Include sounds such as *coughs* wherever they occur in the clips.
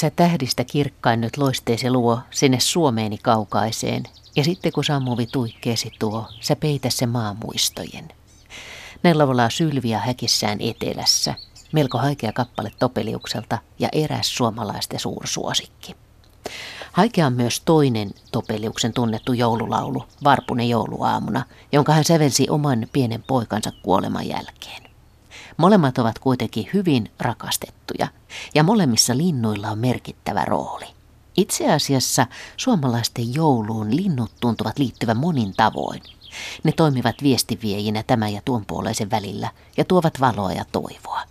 Sä tähdistä kirkkain nyt loisteesi luo sinne Suomeeni kaukaiseen, ja sitten kun sammuvi tuikkeesi tuo, sä peitä se maamuistojen. Ne laulaa sylviä häkissään etelässä, melko haikea kappale Topeliukselta ja eräs suomalaisten suursuosikki. Haikea on myös toinen Topeliuksen tunnettu joululaulu, Varpunen jouluaamuna, jonka hän sävelsi oman pienen poikansa kuoleman jälkeen. Molemmat ovat kuitenkin hyvin rakastettuja ja molemmissa linnuilla on merkittävä rooli. Itse asiassa suomalaisten jouluun linnut tuntuvat liittyvän monin tavoin. Ne toimivat viestiviejinä tämän ja tuon puoleisen välillä ja tuovat valoa ja toivoa.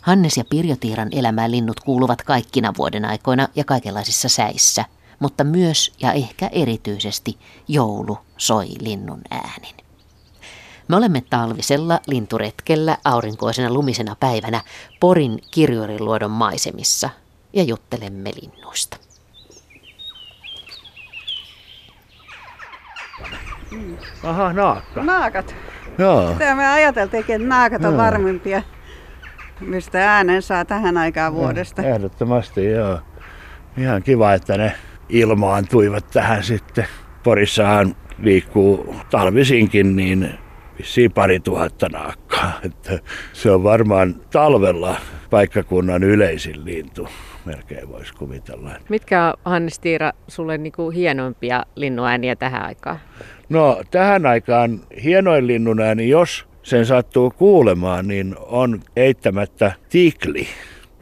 Hannes ja Pirjo Tiiran elämään linnut kuuluvat kaikkina vuoden aikoina ja kaikenlaisissa säissä, mutta myös ja ehkä erityisesti joulu soi linnun äänin. Me olemme talvisella linturetkellä aurinkoisena lumisena päivänä Porin kirjuriluodon maisemissa ja juttelemme linnuista. Aha, naakka. Naakat. Joo. Sitä me ajateltiinkin, että naakat on Joo. varmimpia, mistä äänen saa tähän aikaan vuodesta. Ehdottomasti, joo. Ihan kiva, että ne ilmaantuivat tähän sitten. Porissahan liikkuu talvisinkin niin vissiin pari tuhatta naakkaa. *laughs* Että se on varmaan talvella paikkakunnan yleisin lintu, melkein voisi kuvitella. Mitkä on, Hannes Tiira, sulle niinku hienoimpia linnuääniä tähän aikaan? No tähän aikaan hienoin linnun ääni, jos sen sattuu kuulemaan, niin on eittämättä tikli.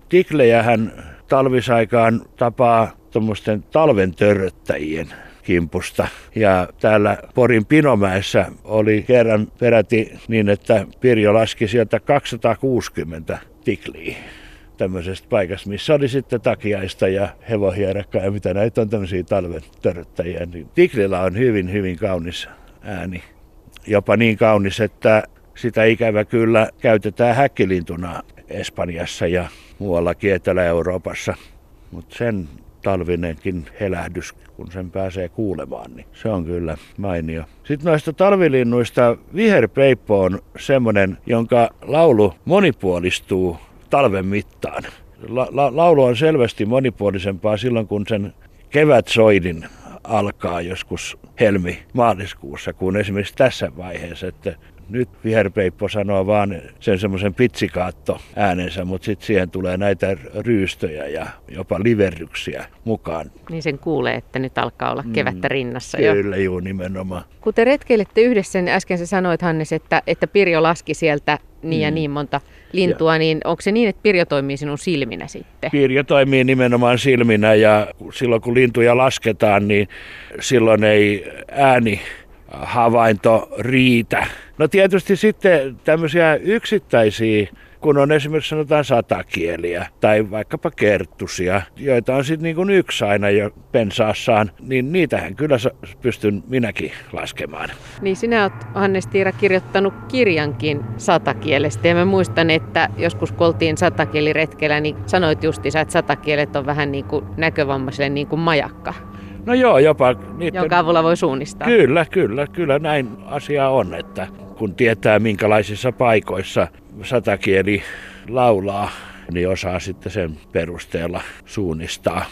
Tiklejähän talvisaikaan tapaa tuommoisten talven törröttäjien kimpusta. Ja täällä Porin Pinomäessä oli kerran peräti niin, että Pirjo laski sieltä 260 tikliä tämmöisestä paikasta, missä oli sitten takiaista ja hevohierakkaa ja mitä näitä on tämmöisiä talven törröttäjiä. Niin tiklillä on hyvin, hyvin kaunis ääni. Jopa niin kaunis, että sitä ikävä kyllä käytetään häkkilintuna Espanjassa ja muuallakin Etelä-Euroopassa. Mutta sen talvinenkin helähdys, kun sen pääsee kuulemaan, niin se on kyllä mainio. Sitten noista talvilinnuista viherpeippo on semmoinen, jonka laulu monipuolistuu talven mittaan. La- la- laulu on selvästi monipuolisempaa silloin, kun sen kevätsoidin alkaa joskus helmi-maaliskuussa, kuin esimerkiksi tässä vaiheessa, että nyt viherpeippo sanoo vaan sen semmoisen pitsikaatto äänensä, mutta sitten siihen tulee näitä ryystöjä ja jopa liverryksiä mukaan. Niin sen kuulee, että nyt alkaa olla kevättä rinnassa jo. Kyllä, juu, nimenomaan. Kun te retkeilette yhdessä, niin äsken sä sanoit Hannes, että, että Pirjo laski sieltä niin ja Mm. niin monta lintua, niin onko se niin, että Pirjo toimii sinun silminä sitten? Pirjo toimii nimenomaan silminä ja silloin kun lintuja lasketaan, niin silloin ei ääni havainto riitä. No tietysti sitten tämmöisiä yksittäisiä, kun on esimerkiksi sanotaan satakieliä tai vaikkapa kerttusia, joita on sitten niin yksi aina jo pensaassaan, niin niitähän kyllä pystyn minäkin laskemaan. Niin sinä olet, Hannes Tiira, kirjoittanut kirjankin satakielestä. Ja mä muistan, että joskus kun oltiin satakieliretkellä, niin sanoit justiinsa, että satakielet on vähän niin kuin näkövammaiselle niin kuin majakka, No joo, jopa niiden... jonka avulla voi suunnistaa. Kyllä, kyllä, kyllä näin asia on, että kun tietää minkälaisissa paikoissa satakieli laulaa, niin osaa sitten sen perusteella suunnistaa.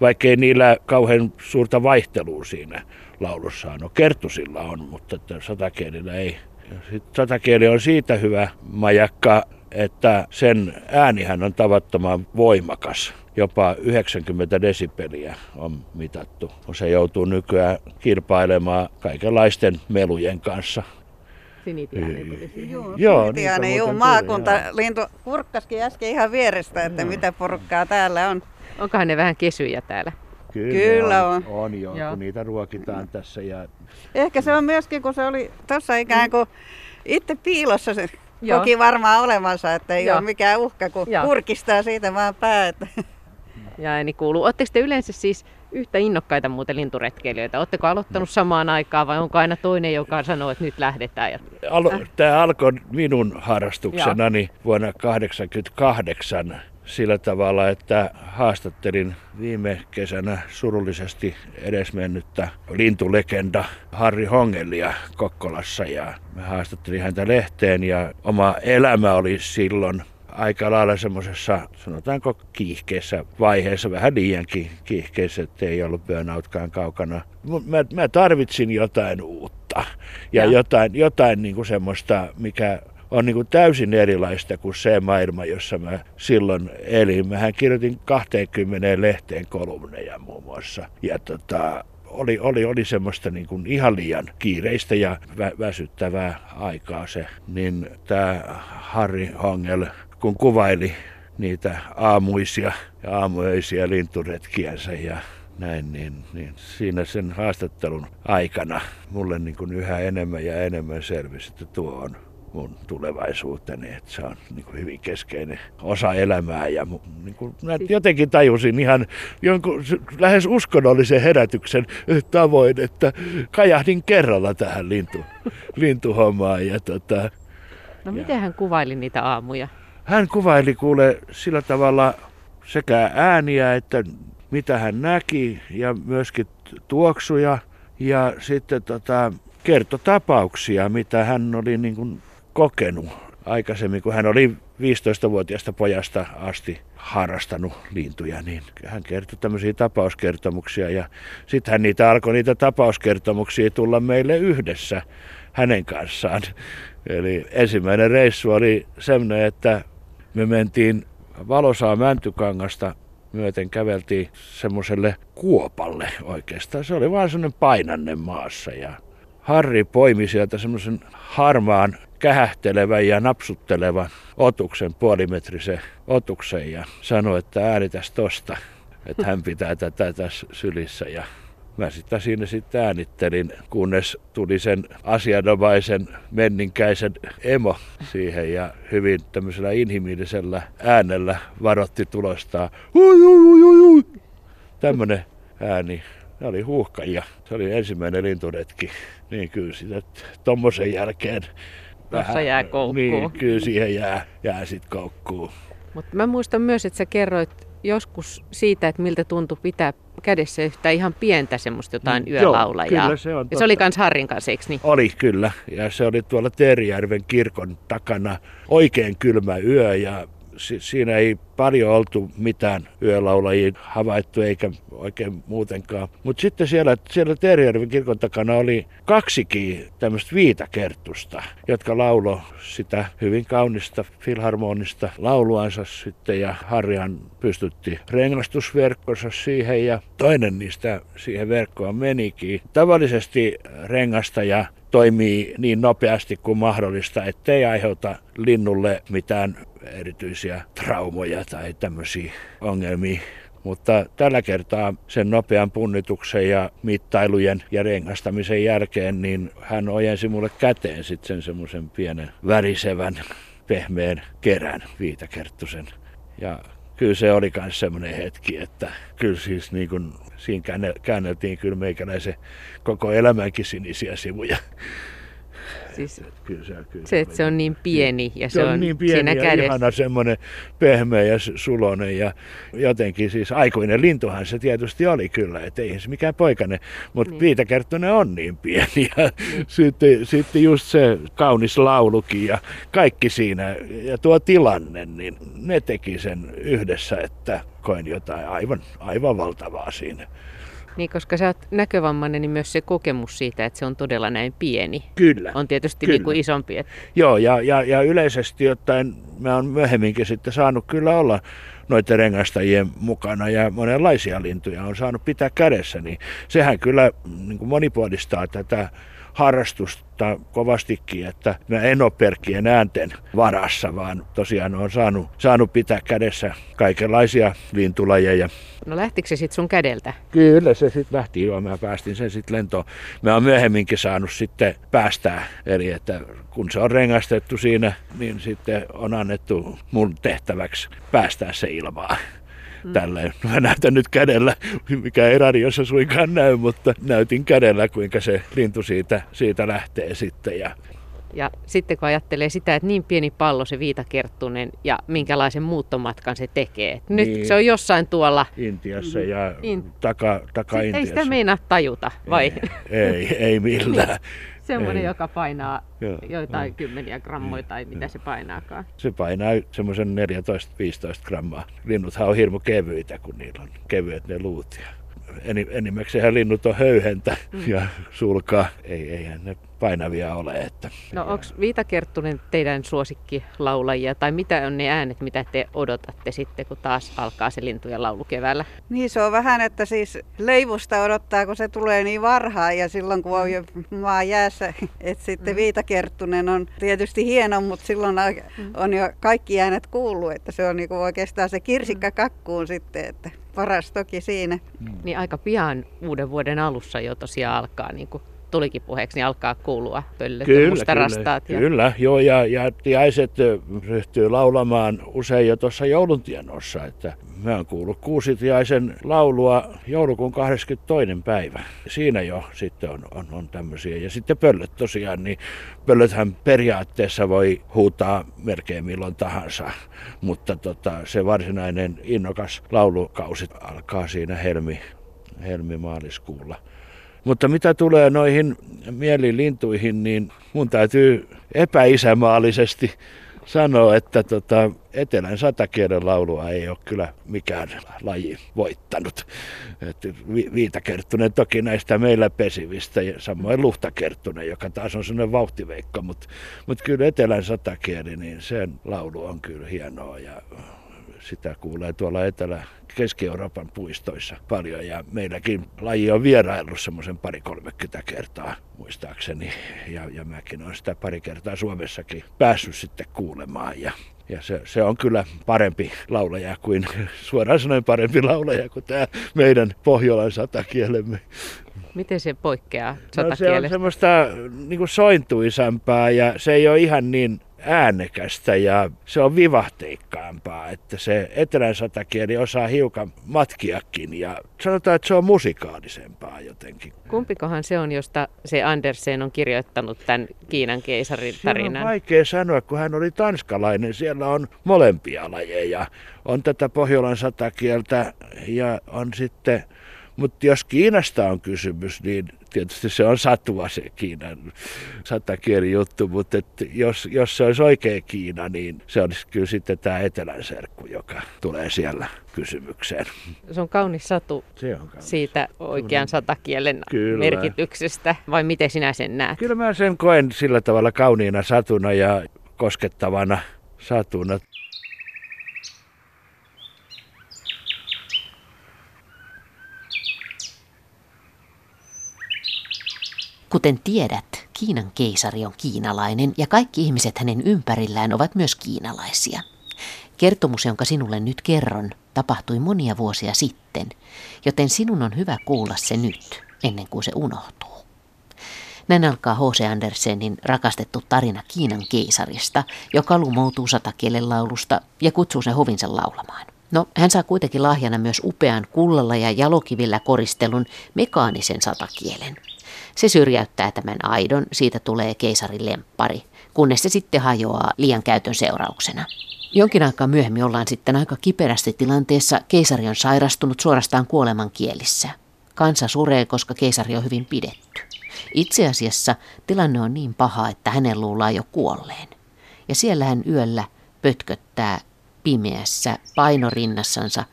Vaikkei niillä kauhean suurta vaihtelua siinä laulussa on. No kertusilla on, mutta satakielillä ei. Ja sit satakieli on siitä hyvä majakka, että sen äänihän on tavattoman voimakas. Jopa 90 desibeliä on mitattu. Se joutuu nykyään kilpailemaan kaikenlaisten melujen kanssa. Sinitiainen tuli siihen. Joo, Joo, Sinitiainen, niitä juu, joo. kurkkaskin äsken ihan vierestä, että mitä porukkaa täällä on. Onkohan ne vähän kesyjä täällä? Kyllä on. on. On joo, Joo. kun niitä ruokitaan tässä. Ja Ehkä se on myöskin, kun se oli tuossa ikään kuin itse piilossa se Joo. koki varmaan olevansa, että ei Joo. ole mikään uhka, kun Joo. kurkistaa siitä vaan pää. Että Ja ääni kuuluu. Oletteko te yleensä siis yhtä innokkaita muuten linturetkeilijöitä? Oletteko aloittanut samaan aikaan vai onko aina toinen, joka sanoo, että nyt lähdetään? Ja... Alo- Tämä alkoi minun harrastuksenani vuonna 1988 sillä tavalla, että haastattelin viime kesänä surullisesti edesmennyttä lintulegenda Harri Hongelia Kokkolassa ja mä haastattelin häntä lehteen ja oma elämä oli silloin aika lailla semmoisessa, sanotaanko kiihkeessä vaiheessa, vähän liiankin kiihkeessä, että ei ollut burnoutkaan kaukana. Mä, mä tarvitsin jotain uutta ja, ja. jotain, jotain niin kuin semmoista, mikä on niin kuin täysin erilaista kuin se maailma, jossa mä silloin elin. Mähän kirjoitin 20 lehteen kolumneja muun muassa. Ja tota, oli, oli, oli semmoista niin kuin ihan liian kiireistä ja vä, väsyttävää aikaa se. Niin tämä Harri Hongel, kun kuvaili niitä aamuisia ja aamuöisiä linturetkiänsä ja näin, niin, niin siinä sen haastattelun aikana mulle niin kuin yhä enemmän ja enemmän selvisi, että tuo on mun tulevaisuuteni, että se on niin kuin hyvin keskeinen osa elämää. Ja niin kuin, mä siis- jotenkin tajusin ihan jonkun lähes uskonnollisen herätyksen tavoin, että kajahdin kerralla tähän lintu, lintuhommaan. Ja tota, no miten hän kuvaili niitä aamuja? Hän kuvaili kuule sillä tavalla sekä ääniä että mitä hän näki ja myöskin tuoksuja ja sitten tota, kertotapauksia, mitä hän oli niin kuin kokenut aikaisemmin, kun hän oli 15-vuotiaasta pojasta asti harrastanut lintuja, niin hän kertoi tämmöisiä tapauskertomuksia ja sitten hän niitä alkoi niitä tapauskertomuksia tulla meille yhdessä hänen kanssaan. Eli ensimmäinen reissu oli semmoinen, että me mentiin valosaa Mäntykangasta myöten käveltiin semmoiselle kuopalle oikeastaan. Se oli vaan semmoinen painanne maassa ja Harri poimi sieltä semmoisen harmaan kähähtelevän ja napsuttelevan otuksen, puolimetrisen otuksen ja sanoi, että äänitäs tosta, että hän pitää tätä tässä sylissä ja Mä sitä siinä sitten äänittelin, kunnes tuli sen asianomaisen menninkäisen emo siihen ja hyvin tämmöisellä inhimillisellä äänellä varotti tulostaa. Tämmönen ääni. Ne oli huuhkajia. Se oli ensimmäinen linturetki. Niin kyllä sitä tommosen jälkeen Tuossa jää koukkuun. Niin, kyllä siihen jää, jää sitten koukkuun. Mutta mä muistan myös, että sä kerroit joskus siitä, että miltä tuntui pitää kädessä yhtä ihan pientä semmoista jotain mm, yölaulajaa. Joo, kyllä se on. Ja se oli kans Harrin kanssa, eikö niin? Oli kyllä. Ja se oli tuolla Terijärven kirkon takana oikein kylmä yö ja si- siinä ei paljon oltu mitään yölaulajia havaittu eikä oikein muutenkaan. Mutta sitten siellä, siellä Teerijärven kirkon takana oli kaksikin tämmöistä viitakertusta, jotka laulo sitä hyvin kaunista filharmonista lauluansa sitten ja Harjan pystytti rengastusverkkonsa siihen ja toinen niistä siihen verkkoon menikin. Tavallisesti rengastaja toimii niin nopeasti kuin mahdollista, ettei aiheuta linnulle mitään erityisiä traumoja tai tämmöisiä ongelmia. Mutta tällä kertaa sen nopean punnituksen ja mittailujen ja rengastamisen jälkeen, niin hän ojensi mulle käteen sitten sen semmoisen pienen värisevän pehmeän kerän, viitakerttusen. Ja kyllä se oli myös semmoinen hetki, että kyllä siis niin kuin siinä käänneltiin kyllä meikäläisen koko elämänkin sinisiä sivuja. Siis kyllä se, kyllä se, että se on niin pieni ja se, se on, on niin pieni siinä ja kädessä. ihana semmoinen pehmeä ja sulonen ja jotenkin siis aikuinen lintuhan se tietysti oli kyllä, että ei se mikään poikainen, mutta niin. Viitakerttonen on niin pieni ja niin. *laughs* sitten, sitten just se kaunis laulukin ja kaikki siinä ja tuo tilanne, niin ne teki sen yhdessä, että koin jotain aivan, aivan valtavaa siinä. Niin, koska sä oot näkövammainen, niin myös se kokemus siitä, että se on todella näin pieni. Kyllä. On tietysti kyllä. Niin kuin isompi. Että... Joo, ja, ja, ja yleisesti ottaen mä oon myöhemminkin sitten saanut kyllä olla noiden rengastajien mukana ja monenlaisia lintuja on saanut pitää kädessä, niin sehän kyllä niin kuin monipuolistaa tätä harrastusta kovastikin, että mä en ole perkkien äänten varassa, vaan tosiaan on saanut, saanut pitää kädessä kaikenlaisia lintulajeja. No lähtikö se sitten sun kädeltä? Kyllä se sitten lähti, joo. Mä päästin sen sitten lentoon. Mä oon myöhemminkin saanut sitten päästää, eli että kun se on rengastettu siinä, niin sitten on annettu mun tehtäväksi päästää se ilmaan. Tälleen. *laughs* Mä näytän nyt kädellä, mikä ei radiossa suinkaan näy, mutta näytin kädellä, kuinka se lintu siitä, siitä lähtee sitten. Ja Ja sitten kun ajattelee sitä, että niin pieni pallo se viitakerttunen ja minkälaisen muuttomatkan se tekee. Nyt Niin. se on jossain tuolla. Intiassa ja In- taka, taka Sit ei Intiassa. sitä meinaa tajuta, vai? Ei, ei, ei millään. *laughs* Semmoinen, joka painaa Joo, joitain joo. kymmeniä grammoja tai mitä se painaakaan. Se painaa semmoisen 14-15 grammaa. Linnuthan on hirmu kevyitä, kun niillä on kevyet ne luut. Enimmäkseen linnut on höyhentä Mm. ja sulkaa. Ei, eihän ne painavia ole. Että. No onko Viita Kerttunen teidän suosikkilautajia tai mitä on ne äänet, mitä te odotatte sitten, kun taas alkaa se lintujen laulu keväällä? Niin se on vähän, että siis leivusta odottaa, kun se tulee niin varhaan ja silloin kun on jo maa jäässä, *laughs* että sitten Viitakerttunen on tietysti hieno, mutta silloin aika- on jo kaikki äänet kuullut, että se on niinku oikeastaan se kirsikka kakkuun sitten, että paras toki siinä. Niin aika pian uuden vuoden alussa jo tosiaan alkaa, niin kuin tulikin puheeksi, niin alkaa kuulua pöllöt ja mustarastaat. kyllä, ja... kyllä, joo, ja, ja tiaiset ryhtyy laulamaan usein jo tuossa jouluntienossa, että mä oon kuullut kuusitiaisen laulua joulukuun 22. päivä. Siinä jo sitten on, on, on tämmöisiä. Ja sitten pöllöt tosiaan, niin pöllöthän periaatteessa voi huutaa melkein milloin tahansa, mutta tota, se varsinainen innokas laulukausi alkaa siinä helmi, helmi-maaliskuulla. Mutta mitä tulee noihin mielilintuihin, niin mun täytyy epäisämaallisesti sanoa, että tota, etelän satakielen laulua ei ole kyllä mikään laji voittanut. Et vi- viitakerttunen toki näistä meillä pesivistä ja samoin luhtakerttunen, joka taas on sellainen vauhtiveikko, mutta mut kyllä etelän satakieli, niin sen laulu on kyllä hienoa ja sitä kuulee tuolla Etelä- Keski-Euroopan puistoissa paljon. Ja meilläkin laji on vieraillut semmoisen pari 30 kertaa muistaakseni. Ja, ja mäkin olen sitä pari kertaa Suomessakin päässyt sitten kuulemaan. Ja ja se, se on kyllä parempi laulaja kuin, suoraan sanoen parempi laulaja kuin tämä meidän Pohjolan satakielemme. Miten se poikkeaa No, se on semmoista niin kuin sointuisampaa ja se ei ole ihan niin äänekästä ja se on vivahteikkaampaa, että se etelän satakieli osaa hiukan matkiakin ja sanotaan, että se on musikaalisempaa jotenkin. Kumpikohan se on, josta se Andersen on kirjoittanut tämän Kiinan keisarin Se on tarinan? vaikea sanoa, kun hän oli tanskalainen. Siellä on molempia lajeja. On tätä Pohjolan satakieltä ja on sitten, mutta jos Kiinasta on kysymys, niin tietysti se on satua se Kiinan satakieli juttu, mutta et jos, jos se olisi oikea Kiina, niin se olisi kyllä sitten tämä etelän serkku, joka tulee siellä kysymykseen. Se on kaunis satu Se on kaunis. siitä oikean satakielen Kyllä. merkityksestä, vai miten sinä sen näet? Kyllä mä sen koen sillä tavalla kauniina satuna ja koskettavana satuna. Kuten tiedät, Kiinan keisari on kiinalainen ja kaikki ihmiset hänen ympärillään ovat myös kiinalaisia. Kertomus, jonka sinulle nyt kerron, tapahtui monia vuosia sitten, joten sinun on hyvä kuulla se nyt, ennen kuin se unohtuu. Näin alkaa H.C. Andersenin rakastettu tarina Kiinan keisarista, joka lumoutuu satakielen laulusta ja kutsuu sen hovinsa laulamaan. No, hän saa kuitenkin lahjana myös upean kullalla ja jalokivillä koristelun mekaanisen satakielen. Se syrjäyttää tämän aidon, siitä tulee keisarin lemppari, kunnes se sitten hajoaa liian käytön seurauksena. Jonkin aikaa myöhemmin ollaan sitten aika kiperästi tilanteessa, keisari on sairastunut suorastaan kuoleman kielissä. Kansa suree, koska keisari on hyvin pidetty. Itse asiassa tilanne on niin paha, että hänen luullaan jo kuolleen. Ja siellä hän yöllä pötköttää pimeässä painorinnassansa,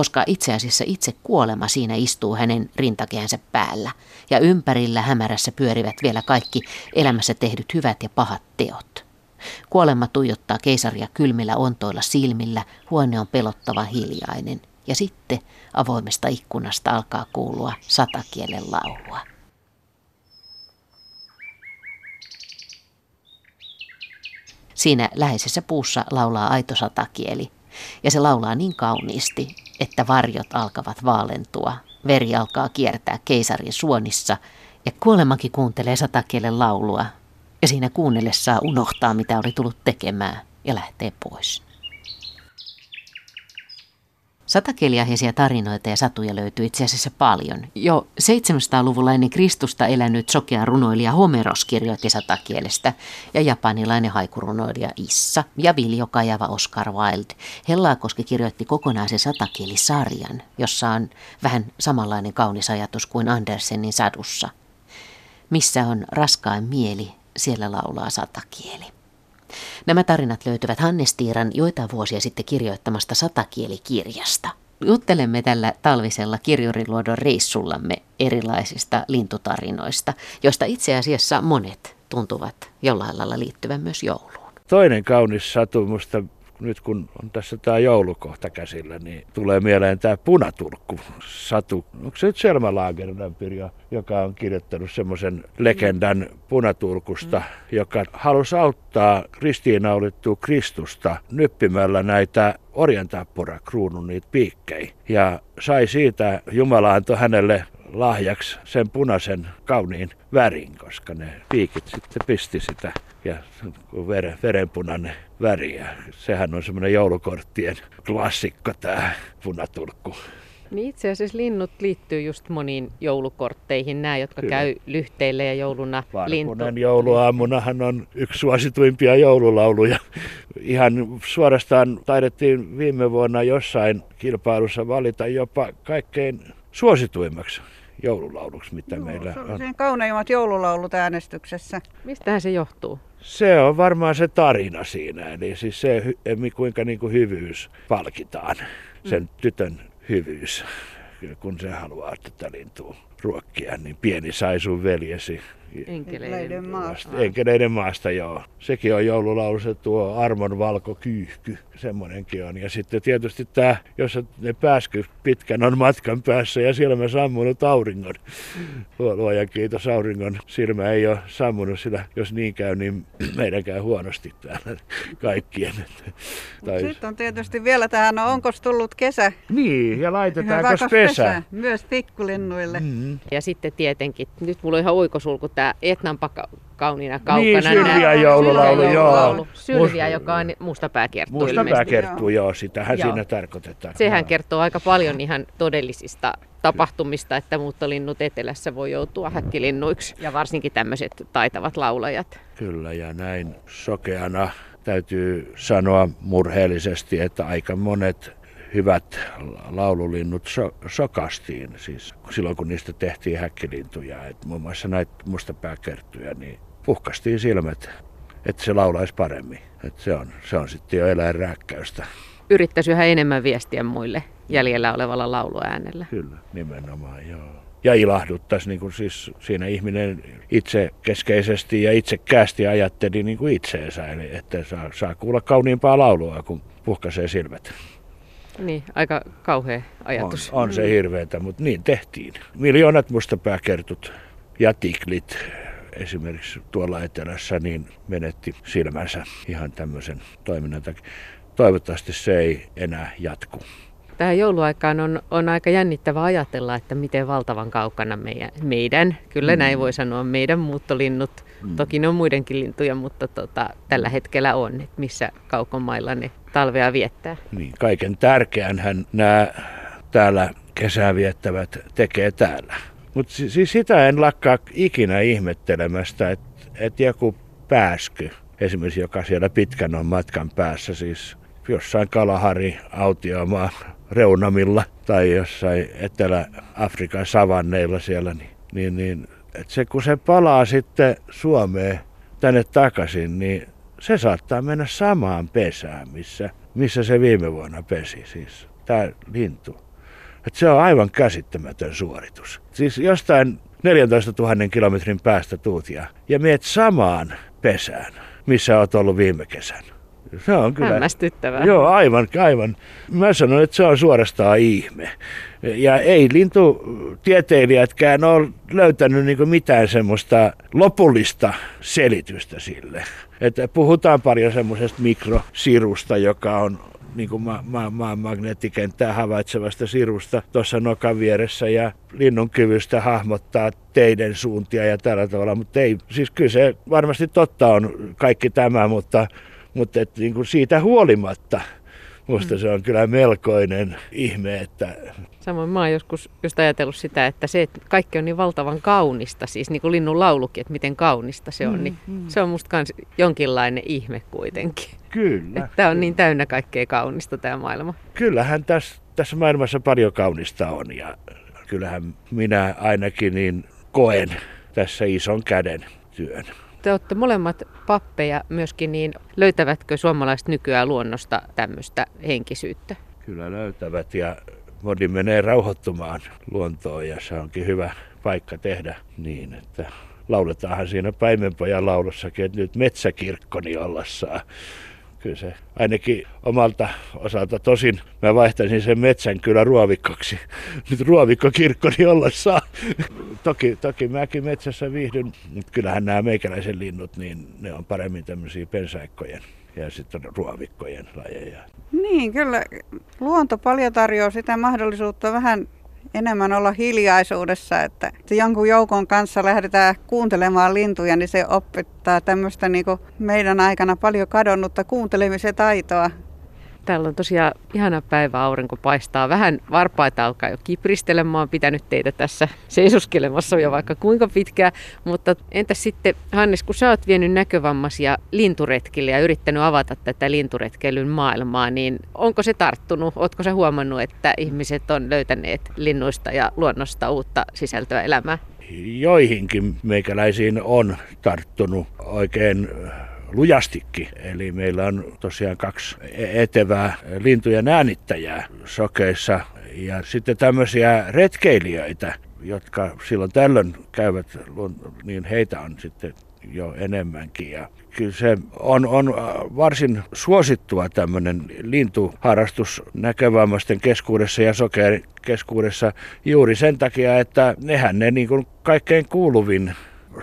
koska itse asiassa itse kuolema siinä istuu hänen rintakehänsä päällä, ja ympärillä hämärässä pyörivät vielä kaikki elämässä tehdyt hyvät ja pahat teot. Kuolema tuijottaa keisaria kylmillä ontoilla silmillä, huone on pelottavan hiljainen, ja sitten avoimesta ikkunasta alkaa kuulua satakielen laulua. Siinä läheisessä puussa laulaa aito satakieli, ja se laulaa niin kauniisti, että varjot alkavat vaalentua, veri alkaa kiertää keisarin suonissa, ja kuolemakin kuuntelee satakielen laulua, ja siinä kuunnellessa unohtaa, mitä oli tullut tekemään, ja lähtee pois. Satakeliaheisia tarinoita ja satuja löytyy itse asiassa paljon. Jo 700-luvulla ennen Kristusta elänyt sokea runoilija Homeros kirjoitti satakielestä ja japanilainen haikurunoilija Issa ja Viljo Kajava Oscar Wilde. Hellaakoski kirjoitti kokonaisen satakielisarjan, jossa on vähän samanlainen kaunis ajatus kuin Andersenin sadussa. Missä on raskain mieli, siellä laulaa satakieli. Nämä tarinat löytyvät Hannes Tiiran joitain vuosia sitten kirjoittamasta satakielikirjasta. Juttelemme tällä talvisella kirjuriluodon reissullamme erilaisista lintutarinoista, joista itse asiassa monet tuntuvat jollain lailla liittyvän myös jouluun. Toinen kaunis satu musta nyt kun on tässä tämä joulukohta käsillä, niin tulee mieleen tämä punaturkku satu. Onko se nyt Selma Lagerlöfir, joka on kirjoittanut semmoisen legendan punaturkusta, mm. joka halusi auttaa ristiinnaulittua Kristusta nyppimällä näitä orjantappura kruunun niitä piikkejä. Ja sai siitä, Jumala antoi hänelle lahjaksi sen punaisen kauniin värin, koska ne piikit sitten pisti sitä ja veren, verenpunainen väri. Ja sehän on semmoinen joulukorttien klassikko tämä punaturkku. Niin itse asiassa linnut liittyy just moniin joulukortteihin, nämä, jotka Kyllä. käy lyhteille ja jouluna lintu. jouluaamunahan on yksi suosituimpia joululauluja. Ihan suorastaan taidettiin viime vuonna jossain kilpailussa valita jopa kaikkein suosituimmaksi joululauluksi, mitä Joo, meillä se on. Sen kauneimmat joululaulut äänestyksessä. Mistähän se johtuu? Se on varmaan se tarina siinä, eli siis se, kuinka niin kuin hyvyys palkitaan, sen mm. tytön hyvyys, kun se haluaa tätä lintua ruokkia, niin pieni sai sun veljesi Enkeleiden maasta. Enkeleiden maasta, joo. Sekin on joululaulu, se tuo Armon valko kyyhky, semmoinenkin on. Ja sitten tietysti tämä, jos ne pääsky pitkän on matkan päässä ja siellä mä sammunut auringon. Luojan kiitos, auringon silmä ei ole sammunut, sillä jos niin käy, niin *clears throat* meidän käy huonosti täällä kaikkien. Tai... Sitten on tietysti vielä tähän, no onko tullut kesä? Niin, ja laitetaanko pesä? pesä? Myös pikkulinnuille. Ja sitten tietenkin, nyt mulla on ihan oikosulku tämä Etnanpa kauniina kaukana. Niin, Sylviä joululaulu, joo. Sylviä, joka on mustapääkerttu Mustapääkerttu, joo, sitähän joo. siinä tarkoitetaan. Sehän joo. kertoo aika paljon ihan todellisista tapahtumista, että muuttolinnut etelässä voi joutua häkkilinnuiksi ja varsinkin tämmöiset taitavat laulajat. Kyllä ja näin sokeana täytyy sanoa murheellisesti, että aika monet hyvät laululinnut so, sokastiin, siis silloin kun niistä tehtiin häkkilintuja, että muun muassa näitä mustapääkerttyjä, niin puhkastiin silmät, että se laulaisi paremmin. Että se, on, se on sitten jo eläinrääkkäystä. Yrittäisi yhä enemmän viestiä muille jäljellä olevalla lauluäänellä. Kyllä, nimenomaan, joo. Ja ilahduttaisi, niin kuin siis siinä ihminen itse keskeisesti ja itsekkäästi ajatteli niin kuin itseensä, eli että saa, saa kuulla kauniimpaa laulua, kun puhkaisee silmät. Niin, aika kauhea ajatus. On, on se hirveetä, mutta niin tehtiin. Miljoonat mustapääkertut ja tiklit esimerkiksi tuolla etelässä niin menetti silmänsä ihan tämmöisen toiminnan takia. Toivottavasti se ei enää jatku. Tähän jouluaikaan on, on aika jännittävä ajatella, että miten valtavan kaukana meidän, meidän kyllä mm. näin voi sanoa, meidän muuttolinnut, mm. toki ne on muidenkin lintuja, mutta tota, tällä hetkellä on, että missä kaukomailla ne talvea viettää. Niin, kaiken tärkeänhän nämä täällä kesää viettävät tekee täällä. Mutta siis sitä en lakkaa ikinä ihmettelemästä, että et joku pääsky, esimerkiksi joka siellä pitkän on matkan päässä, siis jossain Kalahari autiomaa reunamilla tai jossain Etelä-Afrikan savanneilla siellä, niin, niin, niin että se kun se palaa sitten Suomeen tänne takaisin, niin se saattaa mennä samaan pesään, missä, missä se viime vuonna pesi, siis tämä lintu. Et se on aivan käsittämätön suoritus. Siis jostain 14 000 kilometrin päästä tuut ja, ja meet samaan pesään, missä olet ollut viime kesän. Se on kyllä. Hämmästyttävää. Joo, aivan, aivan. Mä sanon, että se on suorastaan ihme. Ja ei lintutieteilijätkään ole löytänyt niin mitään semmoista lopullista selitystä sille. Että puhutaan paljon semmoisesta mikrosirusta, joka on niin kuin maan ma- ma- magneettikenttää havaitsevasta sirusta tuossa nokan vieressä ja linnun kyvystä hahmottaa teiden suuntia ja tällä tavalla, mutta ei, siis kyllä se varmasti totta on kaikki tämä, mutta, mutta et, niin kuin siitä huolimatta Musta se on kyllä melkoinen ihme, että Samoin mä oon joskus just ajatellut sitä, että se, että kaikki on niin valtavan kaunista, siis niin kuin linnun laulukin, että miten kaunista se on, niin se on musta kans jonkinlainen ihme kuitenkin. kyllä. Että on niin täynnä kaikkea kaunista tämä maailma. Kyllähän tässä, tässä maailmassa paljon kaunista on ja kyllähän minä ainakin niin koen tässä ison käden työn. Te olette molemmat pappeja myöskin, niin löytävätkö suomalaiset nykyään luonnosta tämmöistä henkisyyttä? Kyllä löytävät ja moni menee rauhoittumaan luontoon ja se onkin hyvä paikka tehdä niin, että lauletaanhan siinä Paimenpojan laulussakin, että nyt metsäkirkkoni olla saa. Kyllä se ainakin omalta osalta tosin mä vaihtaisin sen metsän kyllä ruovikkoksi. *laughs* Nyt ruovikkokirkkoni olla saa. *laughs* Toki, toki mäkin metsässä viihdyn, mutta kyllähän nämä meikäläisen linnut, niin ne on paremmin tämmöisiä pensaikkojen ja sitten ruovikkojen lajeja. Niin, kyllä luonto paljon tarjoaa sitä mahdollisuutta vähän enemmän olla hiljaisuudessa, että jonkun joukon kanssa lähdetään kuuntelemaan lintuja, niin se opettaa tämmöistä niin meidän aikana paljon kadonnutta kuuntelemisen taitoa. Täällä on tosiaan ihana päivä, aurinko paistaa. Vähän varpaita alkaa jo kipristellä. Mä oon pitänyt teitä tässä seisoskelemassa jo vaikka kuinka pitkään. Mutta entäs sitten, Hannes, kun sä oot vienyt näkövammaisia linturetkille ja yrittänyt avata tätä linturetkeilyn maailmaa, niin onko se tarttunut? Ootko sä huomannut, että ihmiset on löytäneet linnuista ja luonnosta uutta sisältöä elämään? Joihinkin meikäläisiin on tarttunut oikein lujastikin. Eli meillä on tosiaan kaksi etevää lintujen äänittäjää sokeissa ja sitten tämmöisiä retkeilijöitä, jotka silloin tällöin käyvät, niin heitä on sitten jo enemmänkin. Ja kyllä se on, on varsin suosittua tämmöinen lintuharrastus näkövammaisten keskuudessa ja sokerin keskuudessa juuri sen takia, että nehän ne niin kuin kaikkein kuuluvin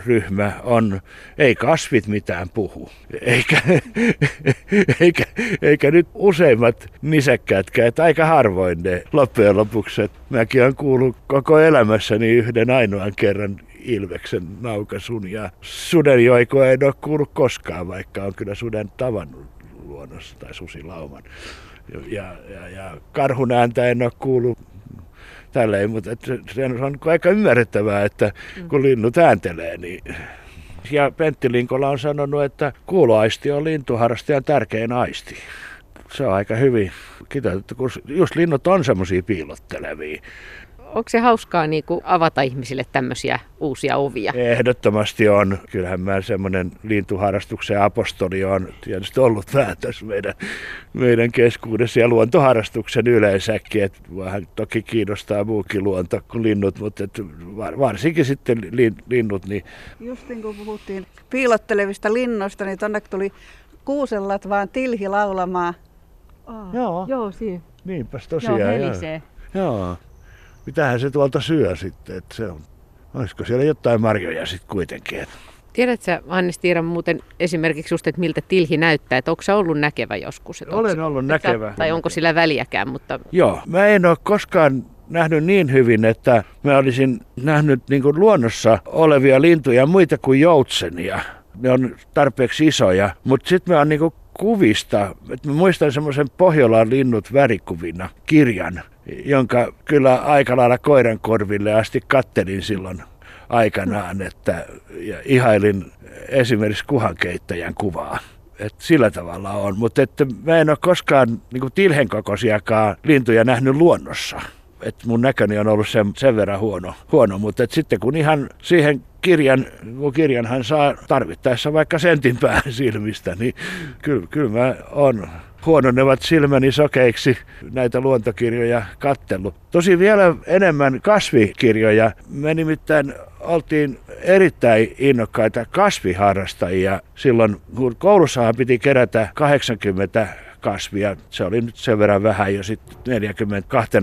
ryhmä on, ei kasvit mitään puhu, eikä, *laughs* eikä, eikä nyt useimmat nisäkkäätkään, että aika harvoin ne loppujen lopuksi. Että mäkin olen kuullut koko elämässäni yhden ainoan kerran Ilveksen naukasun ja sudenjoikoa en ole kuullut koskaan, vaikka on kyllä suden tavannut luonnossa tai susilauman. Ja, ja, ja karhun ääntä en ole kuullut tälleen, mutta että se on aika ymmärrettävää, että kun linnut ääntelee, niin ja Pentti Linkola on sanonut, että kuuloaisti on lintuharrastajan tärkein aisti. Se on aika hyvin kiteytetty, kun just linnut on semmoisia piilottelevia onko se hauskaa niin kuin avata ihmisille tämmöisiä uusia ovia? Ehdottomasti on. Kyllähän mä semmoinen lintuharrastuksen apostoli on tietysti ollut vähän tässä meidän, meidän keskuudessa ja luontoharrastuksen yleensäkin. Et vähän toki kiinnostaa muukin luonto kuin linnut, mutta et varsinkin sitten linnut. Niin... Just niin kuin puhuttiin piilottelevista linnoista, niin tonne tuli kuusellat vaan tilhi laulamaan. Oh, joo. Joo, siinä. Niinpäs tosiaan. Joo, helisee. Joo mitähän se tuolta syö sitten. Että se on, olisiko siellä jotain marjoja sitten kuitenkin. Tiedätkö Annis Tiira muuten esimerkiksi just, että miltä tilhi näyttää, että onko se ollut näkevä joskus? Että Olen ollut näkevä. Tai onko sillä väliäkään, mutta... Joo, mä en ole koskaan nähnyt niin hyvin, että mä olisin nähnyt niin kuin luonnossa olevia lintuja muita kuin joutsenia. Ne on tarpeeksi isoja, mutta sitten mä oon niin kuvista, mä muistan semmoisen Pohjolan linnut värikuvina kirjan, jonka kyllä aika lailla koiran korville asti kattelin silloin aikanaan, että ja ihailin esimerkiksi kuhankeittäjän kuvaa. Et sillä tavalla on, mutta että mä en ole koskaan niin tilhen kokoisiakaan lintuja nähnyt luonnossa. Et mun näköni on ollut sen, sen verran huono, huono mutta sitten kun ihan siihen kirjan, kun kirjanhan saa tarvittaessa vaikka sentin päähän silmistä, niin kyllä, kyllä mä on huononevat silmäni sokeiksi näitä luontokirjoja kattellut. Tosi vielä enemmän kasvikirjoja. Me nimittäin oltiin erittäin innokkaita kasviharrastajia silloin, kun koulussahan piti kerätä 80 kasvia. Se oli nyt sen verran vähän jo sitten 42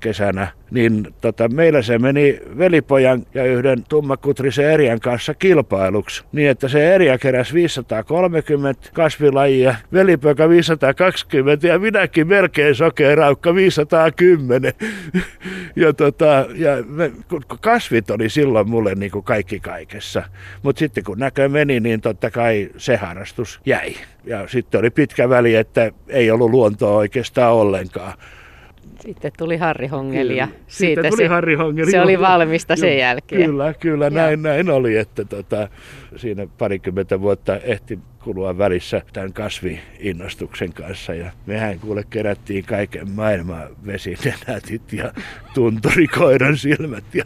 kesänä niin tota, meillä se meni velipojan ja yhden tummakutrisen Erian kanssa kilpailuksi, niin että se Eria keräsi 530 kasvilajia, velipoika 520 ja minäkin melkein sokeraukka 510. *laughs* ja, tota, ja me, kasvit oli silloin mulle niin kuin kaikki kaikessa, mutta sitten kun näkö meni, niin totta kai se harrastus jäi. Ja sitten oli pitkä väli, että ei ollut luontoa oikeastaan ollenkaan. Sitten tuli Harri Hongeli ja siitä tuli se, Harri Hongeli. se oli valmista joo, sen jälkeen. Kyllä, kyllä näin, näin oli, että tota, siinä parikymmentä vuotta ehti kulua välissä tämän kasviinnostuksen kanssa. Ja mehän kuule kerättiin kaiken maailman vesinenätit ja tunturikoiran silmät ja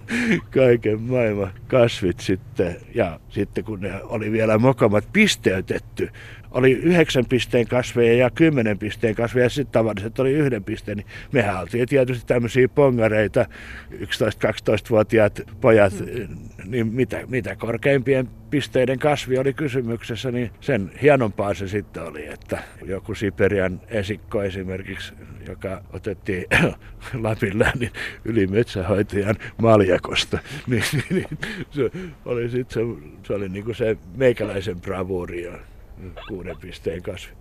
kaiken maailman kasvit sitten. Ja sitten kun ne oli vielä mokamat pisteytetty, oli yhdeksän pisteen kasveja ja kymmenen pisteen kasveja ja sitten tavalliset oli yhden pisteen, niin mehän oltiin tietysti tämmöisiä pongareita, 11-12-vuotiaat pojat, mm. niin mitä, mitä korkeimpien pisteiden kasvi oli kysymyksessä, niin sen hienompaa se sitten oli, että joku Siperian esikko esimerkiksi, joka otettiin *coughs* Lapilla niin yli metsähoitajan maljakosta, niin, niin, niin se oli sitten se, se oli niin kuin se meikäläisen bravuuri kuuden pisteen kasvi.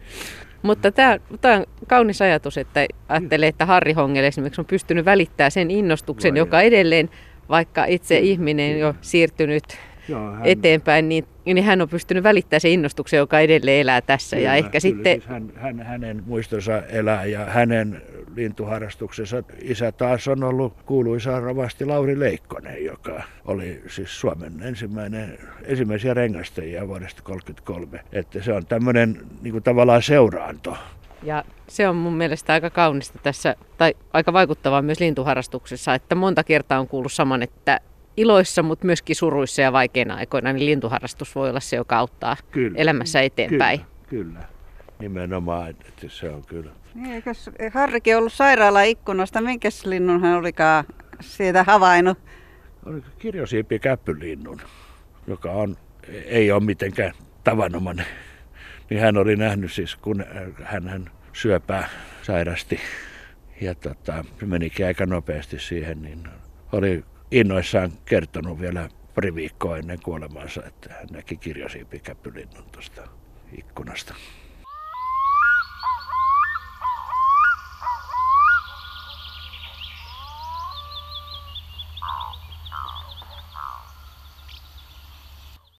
Mutta tämä, tämä on kaunis ajatus, että ajattelee, että Harri Hongel esimerkiksi on pystynyt välittämään sen innostuksen, Vai joka edelleen, vaikka itse ihminen jo siirtynyt Joo, hän... eteenpäin, niin, niin hän on pystynyt välittämään sen innostuksen, joka edelleen elää tässä. Kyllä, ja ehkä kyllä, sitten... Siis hän, hän, hänen muistonsa elää ja hänen lintuharrastuksensa isä taas on ollut kuuluisa ravasti Lauri Leikkonen, joka oli siis Suomen ensimmäinen, ensimmäisiä rengastajia vuodesta 1933. Että se on tämmöinen niin kuin tavallaan seuraanto. Ja se on mun mielestä aika kaunista tässä, tai aika vaikuttavaa myös lintuharrastuksessa, että monta kertaa on kuullut saman, että iloissa, mutta myöskin suruissa ja vaikeina aikoina, niin lintuharrastus voi olla se, joka auttaa kyllä, elämässä eteenpäin. Kyllä, kyllä. nimenomaan, että se on kyllä. Niin, eikös Harrikin ollut sairaala ikkunasta, minkä linnun hän olikaan siitä havainnut? Oliko kirjosiipi käppylinnun, joka on, ei ole mitenkään tavanomainen. Niin hän oli nähnyt siis, kun hän, hän syöpää sairasti ja tota, menikin aika nopeasti siihen, niin oli innoissaan kertonut vielä pari viikkoa ennen kuolemaansa, että hän näki kirjosiipikäpylinnun tuosta ikkunasta.